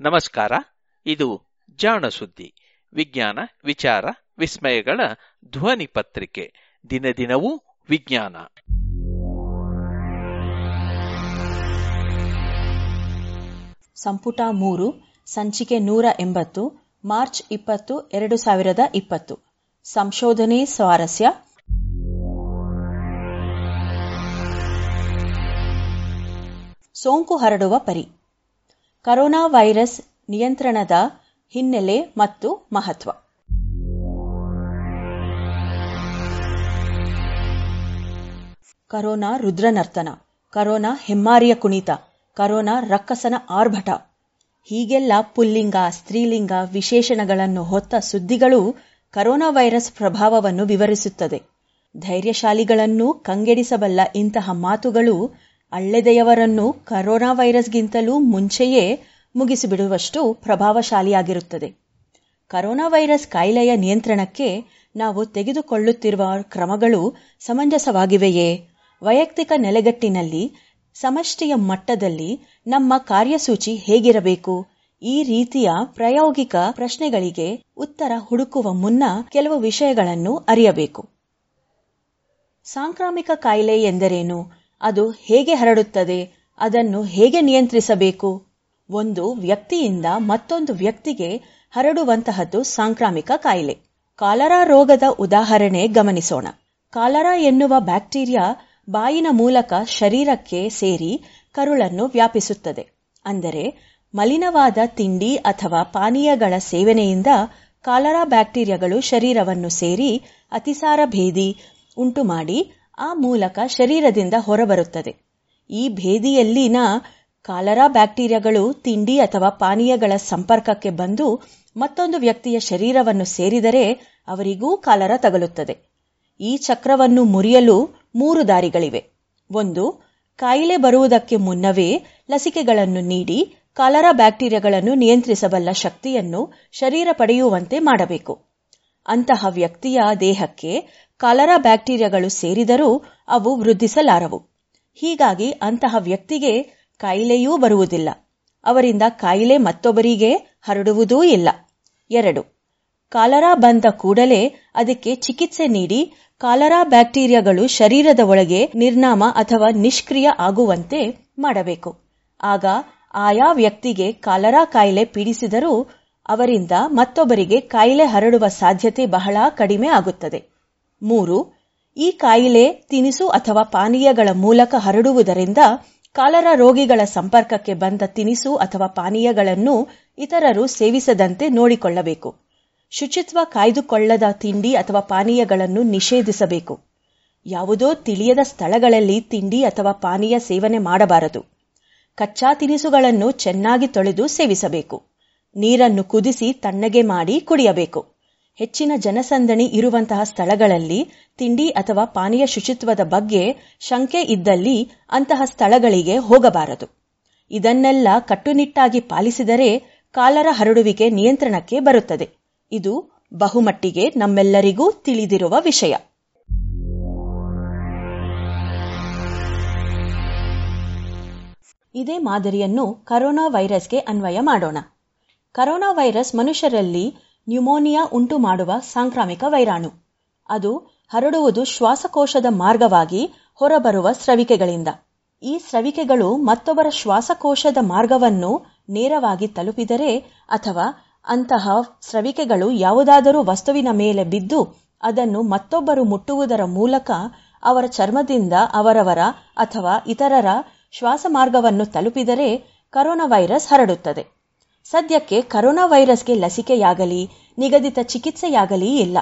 ನಮಸ್ಕಾರ, ಇದು ಜಾಣ ಸುದ್ದಿ. ವಿಜ್ಞಾನ, ವಿಚಾರ, ವಿಸ್ಮಯಗಳ ಧ್ವನಿ ಪತ್ರಿಕೆ. ದಿನ ದಿನವೂ ವಿಜ್ಞಾನ. ಸಂಪುಟ ಮೂರು, ಸಂಚಿಕೆ ನೂರ ಎಂಬತ್ತು, ಮಾರ್ಚ್ ಇಪ್ಪತ್ತು, ಎರಡು ಸಾವಿರದ ಇಪ್ಪತ್ತು. ಸಂಶೋಧನೆ ಸ್ವಾರಸ್ಯ. ಸೋಂಕು ಹರಡುವ ಪರಿ. ಕರೋನಾ ವೈರಸ್ ನಿಯಂತ್ರಣದ ಹಿನ್ನೆಲೆ ಮತ್ತು ಮಹತ್ವ. ಕರೋನಾ ರುದ್ರನರ್ತನ, ಕರೋನಾ ಹೆಮ್ಮಾರಿಯ ಕುಣಿತ, ಕರೋನಾ ರಕ್ಕಸನ ಆರ್ಭಟ. ಹೀಗೆಲ್ಲ ಪುಲ್ಲಿಂಗ, ಸ್ತ್ರೀಲಿಂಗ ವಿಶೇಷಣಗಳನ್ನು ಹೊತ್ತ ಸುದ್ದಿಗಳು ಕರೋನಾ ವೈರಸ್ ಪ್ರಭಾವವನ್ನು ವಿವರಿಸುತ್ತದೆ. ಧೈರ್ಯಶಾಲಿಗಳನ್ನೂ ಕಂಗೆಡಿಸಬಲ್ಲ ಇಂತಹ ಮಾತುಗಳು ಅಳ್ಳೆದೆಯವರನ್ನು ಕರೋನಾ ವೈರಸ್ಗಿಂತಲೂ ಮುಂಚೆಯೇ ಮುಗಿಸಿಬಿಡುವಷ್ಟು ಪ್ರಭಾವಶಾಲಿಯಾಗಿರುತ್ತದೆ. ಕರೋನಾ ವೈರಸ್ ಕಾಯಿಲೆಯ ನಿಯಂತ್ರಣಕ್ಕೆ ನಾವು ತೆಗೆದುಕೊಳ್ಳುತ್ತಿರುವ ಕ್ರಮಗಳು ಸಮಂಜಸವಾಗಿವೆಯೇ? ವೈಯಕ್ತಿಕ ನೆಲೆಗಟ್ಟಿನಲ್ಲಿ, ಸಮಷ್ಟಿಯ ಮಟ್ಟದಲ್ಲಿ ನಮ್ಮ ಕಾರ್ಯಸೂಚಿ ಹೇಗಿರಬೇಕು? ಈ ರೀತಿಯ ಪ್ರಾಯೋಗಿಕ ಪ್ರಶ್ನೆಗಳಿಗೆ ಉತ್ತರ ಹುಡುಕುವ ಮುನ್ನ ಕೆಲವು ವಿಷಯಗಳನ್ನು ಅರಿಯಬೇಕು. ಸಾಂಕ್ರಾಮಿಕ ಕಾಯಿಲೆ ಎಂದರೇನು? ಅದು ಹೇಗೆ ಹರಡುತ್ತದೆ, ಅದನ್ನು ಹೇಗೆ ನಿಯಂತ್ರಿಸಬೇಕು? ಒಂದು ವ್ಯಕ್ತಿಯಿಂದ ಮತ್ತೊಂದು ವ್ಯಕ್ತಿಗೆ ಹರಡುವಂತಹದ್ದು ಸಾಂಕ್ರಾಮಿಕ ಕಾಯಿಲೆ. ಕಾಲರಾ ರೋಗದ ಉದಾಹರಣೆ ಗಮನಿಸೋಣ. ಕಾಲರಾ ಎನ್ನುವ ಬ್ಯಾಕ್ಟೀರಿಯಾ ಬಾಯಿನ ಮೂಲಕ ಶರೀರಕ್ಕೆ ಸೇರಿ ಕರುಳನ್ನು ವ್ಯಾಪಿಸುತ್ತದೆ. ಅಂದರೆ ಮಲಿನವಾದ ತಿಂಡಿ ಅಥವಾ ಪಾನೀಯಗಳ ಸೇವನೆಯಿಂದ ಕಾಲರಾ ಬ್ಯಾಕ್ಟೀರಿಯಾಗಳು ಶರೀರವನ್ನು ಸೇರಿ ಅತಿಸಾರ ಭೇದಿ ಉಂಟುಮಾಡಿ ಆ ಮೂಲಕ ಶರೀರದಿಂದ ಹೊರಬರುತ್ತದೆ. ಈ ಭೇದಿಯಲ್ಲಿನ ಕಾಲರಾ ಬ್ಯಾಕ್ಟೀರಿಯಾಗಳು, ತಿಂಡಿ ಅಥವಾ ಪಾನೀಯಗಳ ಸಂಪರ್ಕಕ್ಕೆ ಬಂದು ಮತ್ತೊಂದು ವ್ಯಕ್ತಿಯ ಶರೀರವನ್ನು ಸೇರಿದರೆ ಅವರಿಗೂ ಕಾಲರ ತಗಲುತ್ತದೆ. ಈ ಚಕ್ರವನ್ನು ಮುರಿಯಲು ಮೂರು ದಾರಿಗಳಿವೆ. ಒಂದು, ಕಾಯಿಲೆ ಬರುವುದಕ್ಕೆ ಮುನ್ನವೇ ಲಸಿಕೆಗಳನ್ನು ನೀಡಿ ಕಾಲರಾ ಬ್ಯಾಕ್ಟೀರಿಯಾಗಳನ್ನು ನಿಯಂತ್ರಿಸಬಲ್ಲ ಶಕ್ತಿಯನ್ನು ಶರೀರ ಪಡೆಯುವಂತೆ ಮಾಡಬೇಕು. ಅಂತಹ ವ್ಯಕ್ತಿಯ ದೇಹಕ್ಕೆ ಕಾಲರಾ ಬ್ಯಾಕ್ಟೀರಿಯಾಗಳು ಸೇರಿದರೂ ಅವು ವೃದ್ಧಿಸಲಾರವು. ಹೀಗಾಗಿ ಅಂತಹ ವ್ಯಕ್ತಿಗೆ ಕಾಯಿಲೆಯೂ ಬರುವುದಿಲ್ಲ. ಅವರಿಂದ ಕಾಯಿಲೆ ಮತ್ತೊಬ್ಬರಿಗೆ ಹರಡುವುದೂ ಇಲ್ಲ. ಎರಡು. ಕಾಲರಾ ಬಂದ ಕೂಡಲೇ ಅದಕ್ಕೆ ಚಿಕಿತ್ಸೆ ನೀಡಿ ಕಾಲರಾ ಬ್ಯಾಕ್ಟೀರಿಯಾಗಳು ಶರೀರದ ಒಳಗೆ ನಿರ್ನಾಮ ಅಥವಾ ನಿಷ್ಕ್ರಿಯ ಆಗುವಂತೆ ಮಾಡಬೇಕು. ಆಗ ಆಯಾ ವ್ಯಕ್ತಿಗೆ ಕಾಲರಾ ಕಾಯಿಲೆ ಪೀಡಿಸಿದರೂ ಅವರಿಂದ ಮತ್ತೊಬ್ಬರಿಗೆ ಕಾಯಿಲೆ ಹರಡುವ ಸಾಧ್ಯತೆ ಬಹಳ ಕಡಿಮೆ ಆಗುತ್ತದೆ. ಮೂರು, ಈ ಕಾಯಿಲೆ ತಿನಿಸು ಅಥವಾ ಪಾನೀಯಗಳ ಮೂಲಕ ಹರಡುವುದರಿಂದ ಕಾಲರ ರೋಗಿಗಳ ಸಂಪರ್ಕಕ್ಕೆ ಬಂದ ತಿನಿಸು ಅಥವಾ ಪಾನೀಯಗಳನ್ನು ಇತರರು ಸೇವಿಸದಂತೆ ನೋಡಿಕೊಳ್ಳಬೇಕು. ಶುಚಿತ್ವ ಕಾಯ್ದುಕೊಳ್ಳದ ತಿಂಡಿ ಅಥವಾ ಪಾನೀಯಗಳನ್ನು ನಿಷೇಧಿಸಬೇಕು. ಯಾವುದೋ ತಿಳಿಯದ ಸ್ಥಳಗಳಲ್ಲಿ ತಿಂಡಿ ಅಥವಾ ಪಾನೀಯ ಸೇವನೆ ಮಾಡಬಾರದು. ಕಚ್ಚಾ ತಿನಿಸುಗಳನ್ನು ಚೆನ್ನಾಗಿ ತೊಳೆದು ಸೇವಿಸಬೇಕು. ನೀರನ್ನು ಕುದಿಸಿ ತಣ್ಣಗೆ ಮಾಡಿ ಕುಡಿಯಬೇಕು. ಹೆಚ್ಚಿನ ಜನಸಂದಣಿ ಇರುವಂತಹ ಸ್ಥಳಗಳಲ್ಲಿ ತಿಂಡಿ ಅಥವಾ ಪಾನೀಯ ಶುಚಿತ್ವದ ಬಗ್ಗೆ ಶಂಕೆ ಇದ್ದಲ್ಲಿ ಅಂತಹ ಸ್ಥಳಗಳಿಗೆ ಹೋಗಬಾರದು. ಇದನ್ನೆಲ್ಲ ಕಟ್ಟುನಿಟ್ಟಾಗಿ ಪಾಲಿಸಿದರೆ ಕಾಲರ ಹರಡುವಿಕೆ ನಿಯಂತ್ರಣಕ್ಕೆ ಬರುತ್ತದೆ. ಇದು ಬಹುಮಟ್ಟಿಗೆ ನಮ್ಮೆಲ್ಲರಿಗೂ ತಿಳಿದಿರುವ ವಿಷಯ. ಇದೇ ಮಾದರಿಯನ್ನು ಕರೋನಾ ವೈರಸ್ಗೆ ಅನ್ವಯ ಮಾಡೋಣ. ಕರೋನಾ ವೈರಸ್ ಮನುಷ್ಯರಲ್ಲಿ ನ್ಯೂಮೋನಿಯಾ ಉಂಟು ಮಾಡುವ ಸಾಂಕ್ರಾಮಿಕ ವೈರಾಣು. ಅದು ಹರಡುವುದು ಶ್ವಾಸಕೋಶದ ಮಾರ್ಗವಾಗಿ ಹೊರಬರುವ ಸ್ರವಿಕೆಗಳಿಂದ. ಈ ಸ್ರವಿಕೆಗಳು ಮತ್ತೊಬ್ಬರ ಶ್ವಾಸಕೋಶದ ಮಾರ್ಗವನ್ನು ನೇರವಾಗಿ ತಲುಪಿದರೆ ಅಥವಾ ಅಂತಹ ಸ್ರವಿಕೆಗಳು ಯಾವುದಾದರೂ ವಸ್ತುವಿನ ಮೇಲೆ ಬಿದ್ದು ಅದನ್ನು ಮತ್ತೊಬ್ಬರು ಮುಟ್ಟುವುದರ ಮೂಲಕ ಅವರ ಚರ್ಮದಿಂದ ಅವರವರ ಅಥವಾ ಇತರರ ಶ್ವಾಸ ಮಾರ್ಗವನ್ನು ತಲುಪಿದರೆ ಕರೋನಾ ವೈರಸ್ ಹರಡುತ್ತದೆ. ಸದ್ಯಕ್ಕೆ ಕರೋನಾ ವೈರಸ್ಗೆ ಲಸಿಕೆಯಾಗಲಿ, ನಿಗದಿತ ಚಿಕಿತ್ಸೆಯಾಗಲಿ ಇಲ್ಲ.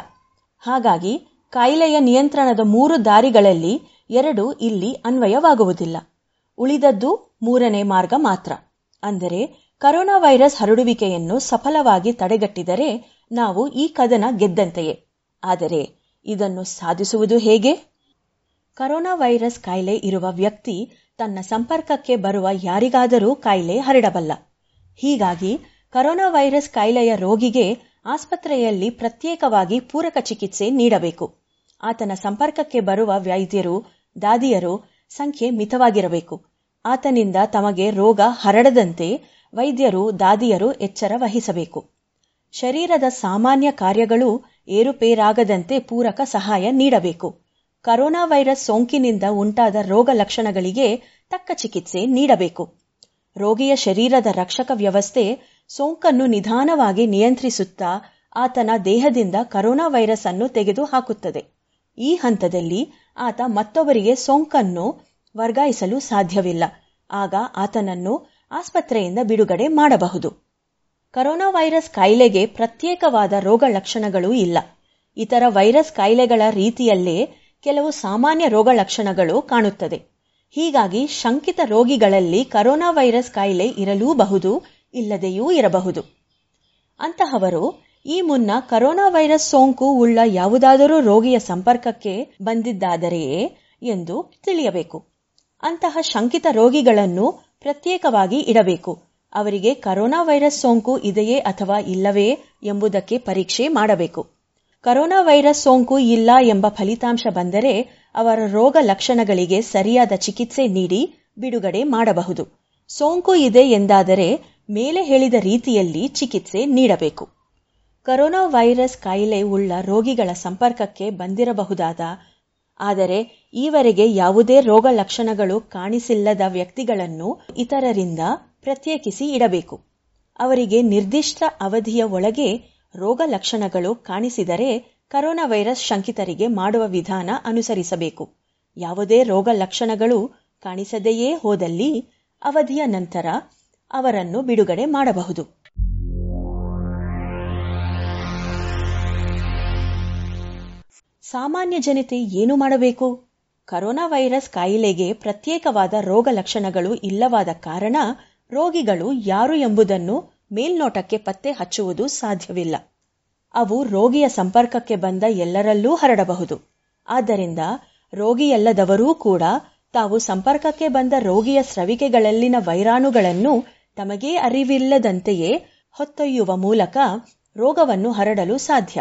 ಹಾಗಾಗಿ ಕಾಯಿಲೆಯ ನಿಯಂತ್ರಣದ ಮೂರು ದಾರಿಗಳಲ್ಲಿ ಎರಡು ಇಲ್ಲಿ ಅನ್ವಯವಾಗುವುದಿಲ್ಲ. ಉಳಿದದ್ದು ಮೂರನೇ ಮಾರ್ಗ ಮಾತ್ರ. ಅಂದರೆ ಕರೋನಾ ವೈರಸ್ ಹರಡುವಿಕೆಯನ್ನು ಸಫಲವಾಗಿ ತಡೆಗಟ್ಟಿದರೆ ನಾವು ಈ ಕದನ ಗೆದ್ದಂತೆಯೇ. ಆದರೆ ಇದನ್ನು ಸಾಧಿಸುವುದು ಹೇಗೆ? ಕರೋನಾ ವೈರಸ್ ಕಾಯಿಲೆ ಇರುವ ವ್ಯಕ್ತಿ ತನ್ನ ಸಂಪರ್ಕಕ್ಕೆ ಬರುವ ಯಾರಿಗಾದರೂ ಕಾಯಿಲೆ ಹರಡಬಲ್ಲ. ಹೀಗಾಗಿ ಕರೋನಾ ವೈರಸ್ ಕಾಯಿಲೆಯ ರೋಗಿಗೆ ಆಸ್ಪತ್ರೆಯಲ್ಲಿ ಪ್ರತ್ಯೇಕವಾಗಿ ಪೂರಕ ಚಿಕಿತ್ಸೆ ನೀಡಬೇಕು. ಆತನ ಸಂಪರ್ಕಕ್ಕೆ ಬರುವ ವೈದ್ಯರು, ದಾದಿಯರು ಸಂಖ್ಯೆ ಮಿತವಾಗಿರಬೇಕು. ಆತನಿಂದ ತಮಗೆ ರೋಗ ಹರಡದಂತೆ ವೈದ್ಯರು, ದಾದಿಯರು ಎಚ್ಚರ ವಹಿಸಬೇಕು. ಶರೀರದ ಸಾಮಾನ್ಯ ಕಾರ್ಯಗಳು ಏರುಪೇರಾಗದಂತೆ ಪೂರಕ ಸಹಾಯ ನೀಡಬೇಕು. ಕರೋನಾ ವೈರಸ್ ಸೋಂಕಿನಿಂದ ಉಂಟಾದ ರೋಗ ಲಕ್ಷಣಗಳಿಗೆ ತಕ್ಕ ಚಿಕಿತ್ಸೆ ನೀಡಬೇಕು. ರೋಗಿಯ ಶರೀರದ ರಕ್ಷಕ ವ್ಯವಸ್ಥೆ ಸೋಂಕನ್ನು ನಿಧಾನವಾಗಿ ನಿಯಂತ್ರಿಸುತ್ತಾ ಆತನ ದೇಹದಿಂದ ಕರೋನಾ ವೈರಸ್ ಅನ್ನು ತೆಗೆದು ಹಾಕುತ್ತದೆ ಈ ಹಂತದಲ್ಲಿ ಆತ ಮತ್ತೊಬ್ಬರಿಗೆ ಸೋಂಕನ್ನು ವರ್ಗಾಯಿಸಲು ಸಾಧ್ಯವಿಲ್ಲ. ಆಗ ಆತನನ್ನು ಆಸ್ಪತ್ರೆಯಿಂದ ಬಿಡುಗಡೆ ಮಾಡಬಹುದು. ಕರೋನಾ ವೈರಸ್ ಕಾಯಿಲೆಗೆ ಪ್ರತ್ಯೇಕವಾದ ರೋಗ ಲಕ್ಷಣಗಳು ಇಲ್ಲ. ಇತರ ವೈರಸ್ ಕಾಯಿಲೆಗಳ ರೀತಿಯಲ್ಲೇ ಕೆಲವು ಸಾಮಾನ್ಯ ರೋಗ ಲಕ್ಷಣಗಳು ಕಾಣುತ್ತದೆ. ಹೀಗಾಗಿ ಶಂಕಿತ ರೋಗಿಗಳಲ್ಲಿ ಕರೋನಾ ವೈರಸ್ ಕಾಯಿಲೆ ಇರಲೂಬಹುದು, ಇಲ್ಲದೆಯೂ ಇರಬಹುದು. ಅಂತಹವರು, ಈ ಮುನ್ನ ಕರೋನಾ ವೈರಸ್ ಸೋಂಕು ಉಳ್ಳ ಯಾವುದಾದರೂ ರೋಗಿಯ ಸಂಪರ್ಕಕ್ಕೆ ಬಂದಿದ್ದಾದರೆಯೇ ಎಂದು ತಿಳಿಯಬೇಕು. ಅಂತಹ ಶಂಕಿತ ರೋಗಿಗಳನ್ನು ಪ್ರತ್ಯೇಕವಾಗಿ ಇಡಬೇಕು. ಅವರಿಗೆ ಕರೋನಾ ವೈರಸ್ ಸೋಂಕು ಇದೆಯೇ ಅಥವಾ ಇಲ್ಲವೇ ಎಂಬುದಕ್ಕೆ ಪರೀಕ್ಷೆ ಮಾಡಬೇಕು. ಕರೋನಾ ವೈರಸ್ ಸೋಂಕು ಇಲ್ಲ ಎಂಬ ಫಲಿತಾಂಶ ಬಂದರೆ ಅವರ ರೋಗ ಲಕ್ಷಣಗಳಿಗೆ ಸರಿಯಾದ ಚಿಕಿತ್ಸೆ ನೀಡಿ ಬಿಡುಗಡೆ ಮಾಡಬಹುದು. ಸೋಂಕು ಇದೆ ಎಂದಾದರೆ ಮೇಲೆ ಹೇಳಿದ ರೀತಿಯಲ್ಲಿ ಚಿಕಿತ್ಸೆ ನೀಡಬೇಕು. ಕರೋನಾ ವೈರಸ್ ಕಾಯಿಲೆ ಉಳ್ಳ ರೋಗಿಗಳ ಸಂಪರ್ಕಕ್ಕೆ ಬಂದಿರಬಹುದಾದ, ಆದರೆ ಈವರೆಗೆ ಯಾವುದೇ ರೋಗ ಲಕ್ಷಣಗಳು ಕಾಣಿಸಿಲ್ಲದ ವ್ಯಕ್ತಿಗಳನ್ನು ಇತರರಿಂದ ಪ್ರತ್ಯೇಕಿಸಿ ಇಡಬೇಕು. ಅವರಿಗೆ ನಿರ್ದಿಷ್ಟ ಅವಧಿಯ ಒಳಗೆ ರೋಗ ಲಕ್ಷಣಗಳು ಕಾಣಿಸಿದರೆ ಕರೋನಾ ವೈರಸ್ ಶಂಕಿತರಿಗೆ ಮಾಡುವ ವಿಧಾನ ಅನುಸರಿಸಬೇಕು. ಯಾವುದೇ ರೋಗ ಲಕ್ಷಣಗಳು ಕಾಣಿಸದೆಯೇ ಹೋದಲ್ಲಿ ಅವಧಿಯ ನಂತರ ಅವರನ್ನು ಬಿಡುಗಡೆ ಮಾಡಬಹುದು. ಸಾಮಾನ್ಯ ಜನತೆ ಏನು ಮಾಡಬೇಕು? ಕರೋನಾ ವೈರಸ್ ಕಾಯಿಲೆಗೆ ಪ್ರತ್ಯೇಕವಾದ ರೋಗ ಲಕ್ಷಣಗಳು ಇಲ್ಲವಾದ ಕಾರಣ ರೋಗಿಗಳು ಯಾರು ಎಂಬುದನ್ನು ಮೇಲ್ನೋಟಕ್ಕೆ ಪತ್ತೆ ಹಚ್ಚುವುದು ಸಾಧ್ಯವಿಲ್ಲ. ಅವು ರೋಗಿಯ ಸಂಪರ್ಕಕ್ಕೆ ಬಂದ ಎಲ್ಲರಲ್ಲೂ ಹರಡಬಹುದು. ಆದ್ದರಿಂದ ರೋಗಿಯಲ್ಲದವರೂ ಕೂಡ ತಾವು ಸಂಪರ್ಕಕ್ಕೆ ಬಂದ ರೋಗಿಯ ಸ್ರವಿಕೆಗಳಲ್ಲಿನ ವೈರಾಣುಗಳನ್ನು ತಮಗೇ ಅರಿವಿಲ್ಲದಂತೆಯೇ ಹೊತ್ತೊಯ್ಯುವ ಮೂಲಕ ರೋಗವನ್ನು ಹರಡಲು ಸಾಧ್ಯ.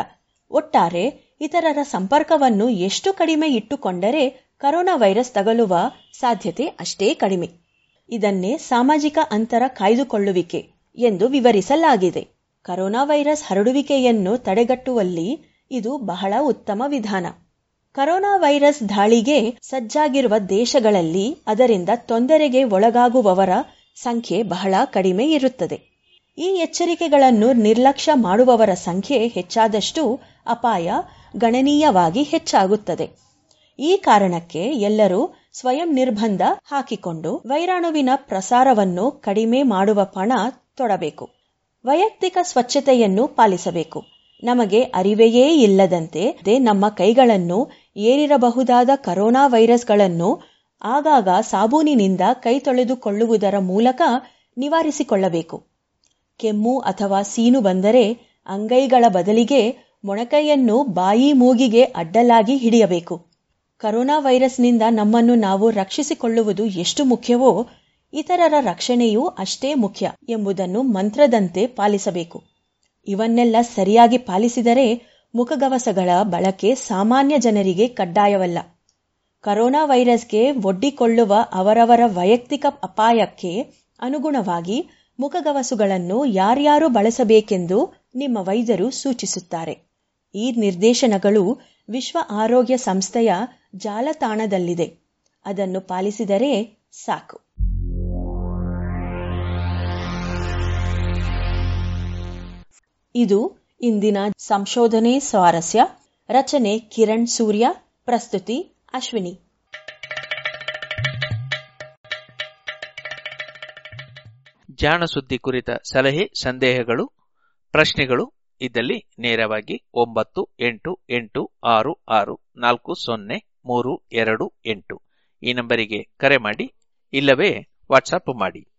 ಒಟ್ಟಾರೆ ಇತರರ ಸಂಪರ್ಕವನ್ನು ಎಷ್ಟು ಕಡಿಮೆ ಇಟ್ಟುಕೊಂಡರೆ ಕರೋನಾ ವೈರಸ್ ತಗಲುವ ಸಾಧ್ಯತೆ ಅಷ್ಟೇ ಕಡಿಮೆ. ಇದನ್ನೇ ಸಾಮಾಜಿಕ ಅಂತರ ಕಾಯ್ದುಕೊಳ್ಳುವಿಕೆ ಎಂದು ವಿವರಿಸಲಾಗಿದೆ. ಕರೋನಾ ವೈರಸ್ ಹರಡುವಿಕೆಯನ್ನು ತಡೆಗಟ್ಟುವಲ್ಲಿ ಇದು ಬಹಳ ಉತ್ತಮ ವಿಧಾನ. ಕರೋನಾ ವೈರಸ್ ದಾಳಿಗೆ ಸಜ್ಜಾಗಿರುವ ದೇಶಗಳಲ್ಲಿ ಅದರಿಂದ ತೊಂದರೆಗೆ ಒಳಗಾಗುವವರ ಸಂಖ್ಯೆ ಬಹಳ ಕಡಿಮೆ ಇರುತ್ತದೆ. ಈ ಎಚ್ಚರಿಕೆಗಳನ್ನು ನಿರ್ಲಕ್ಷ್ಯ ಮಾಡುವವರ ಸಂಖ್ಯೆ ಹೆಚ್ಚಾದಷ್ಟು ಅಪಾಯ ಗಣನೀಯವಾಗಿ ಹೆಚ್ಚಾಗುತ್ತದೆ. ಈ ಕಾರಣಕ್ಕೆ ಎಲ್ಲರೂ ಸ್ವಯಂ ನಿರ್ಬಂಧ ಹಾಕಿಕೊಂಡು ವೈರಾಣುವಿನ ಪ್ರಸಾರವನ್ನು ಕಡಿಮೆ ಮಾಡುವ ಪಣ ತೊಡಬೇಕು. ವೈಯಕ್ತಿಕ ಸ್ವಚ್ಛತೆಯನ್ನು ಪಾಲಿಸಬೇಕು. ನಮಗೆ ಅರಿವೆಯೇ ಇಲ್ಲದಂತೆ ನಮ್ಮ ಕೈಗಳನ್ನು ಏರಿರಬಹುದಾದ ಕರೋನಾ ವೈರಸ್ಗಳನ್ನು ಆಗಾಗ ಸಾಬೂನಿನಿಂದ ಕೈ ತೊಳೆದುಕೊಳ್ಳುವುದರ ಮೂಲಕ ನಿವಾರಿಸಿಕೊಳ್ಳಬೇಕು. ಕೆಮ್ಮು ಅಥವಾ ಸೀನು ಬಂದರೆ ಅಂಗೈಗಳ ಬದಲಿಗೆ ಮೊಣಕೈಯನ್ನು ಬಾಯಿ ಮೂಗಿಗೆ ಅಡ್ಡಲಾಗಿ ಹಿಡಿಯಬೇಕು. ಕರೋನಾ ವೈರಸ್ನಿಂದ ನಮ್ಮನ್ನು ನಾವು ರಕ್ಷಿಸಿಕೊಳ್ಳುವುದು ಎಷ್ಟು ಮುಖ್ಯವೋ ಇತರರ ರಕ್ಷಣೆಯೂ ಅಷ್ಟೇ ಮುಖ್ಯ ಎಂಬುದನ್ನು ಮಂತ್ರದಂತೆ ಪಾಲಿಸಬೇಕು. ಇವನ್ನೆಲ್ಲ ಸರಿಯಾಗಿ ಪಾಲಿಸಿದರೆ ಮುಖಗವಸಗಳ ಬಳಕೆ ಸಾಮಾನ್ಯ ಜನರಿಗೆ ಕಡ್ಡಾಯವಲ್ಲ. ಕರೋನಾ ವೈರಸ್ಗೆ ಒಡ್ಡಿಕೊಳ್ಳುವ ಅವರವರ ವೈಯಕ್ತಿಕ ಅಪಾಯಕ್ಕೆ ಅನುಗುಣವಾಗಿ ಮುಖಗವಸುಗಳನ್ನು ಯಾರ್ಯಾರು ಬಳಸಬೇಕೆಂದು ನಿಮ್ಮ ವೈದ್ಯರು ಸೂಚಿಸುತ್ತಾರೆ. ಈ ನಿರ್ದೇಶನಗಳು ವಿಶ್ವ ಆರೋಗ್ಯ ಸಂಸ್ಥೆಯ ಜಾಲತಾಣದಲ್ಲಿದೆ. ಅದನ್ನು ಪಾಲಿಸಿದರೆ ಸಾಕು. ಇದು ಇಂದಿನ ಸಂಶೋಧನೆ ಸ್ವಾರಸ್ಯ. ರಚನೆ ಕಿರಣ್ ಸೂರ್ಯ, ಪ್ರಸ್ತುತಿ ಅಶ್ವಿನಿ. ಜಾಣ ಸುದ್ದಿ ಕುರಿತ ಸಲಹೆ, ಸಂದೇಹಗಳು, ಪ್ರಶ್ನೆಗಳು ಇದ್ದಲ್ಲಿ ನೇರವಾಗಿ ಒಂಬತ್ತು, ಎಂಟು ಎಂಟು, ಆರು ಆರು, ನಾಲ್ಕು, ಸೊನ್ನೆ, ಮೂರು, ಎರಡು, ಎಂಟು. ಈ ನಂಬರಿಗೆ ಕರೆ ಮಾಡಿ, ಇಲ್ಲವೇ ವಾಟ್ಸಪ್ ಮಾಡಿ.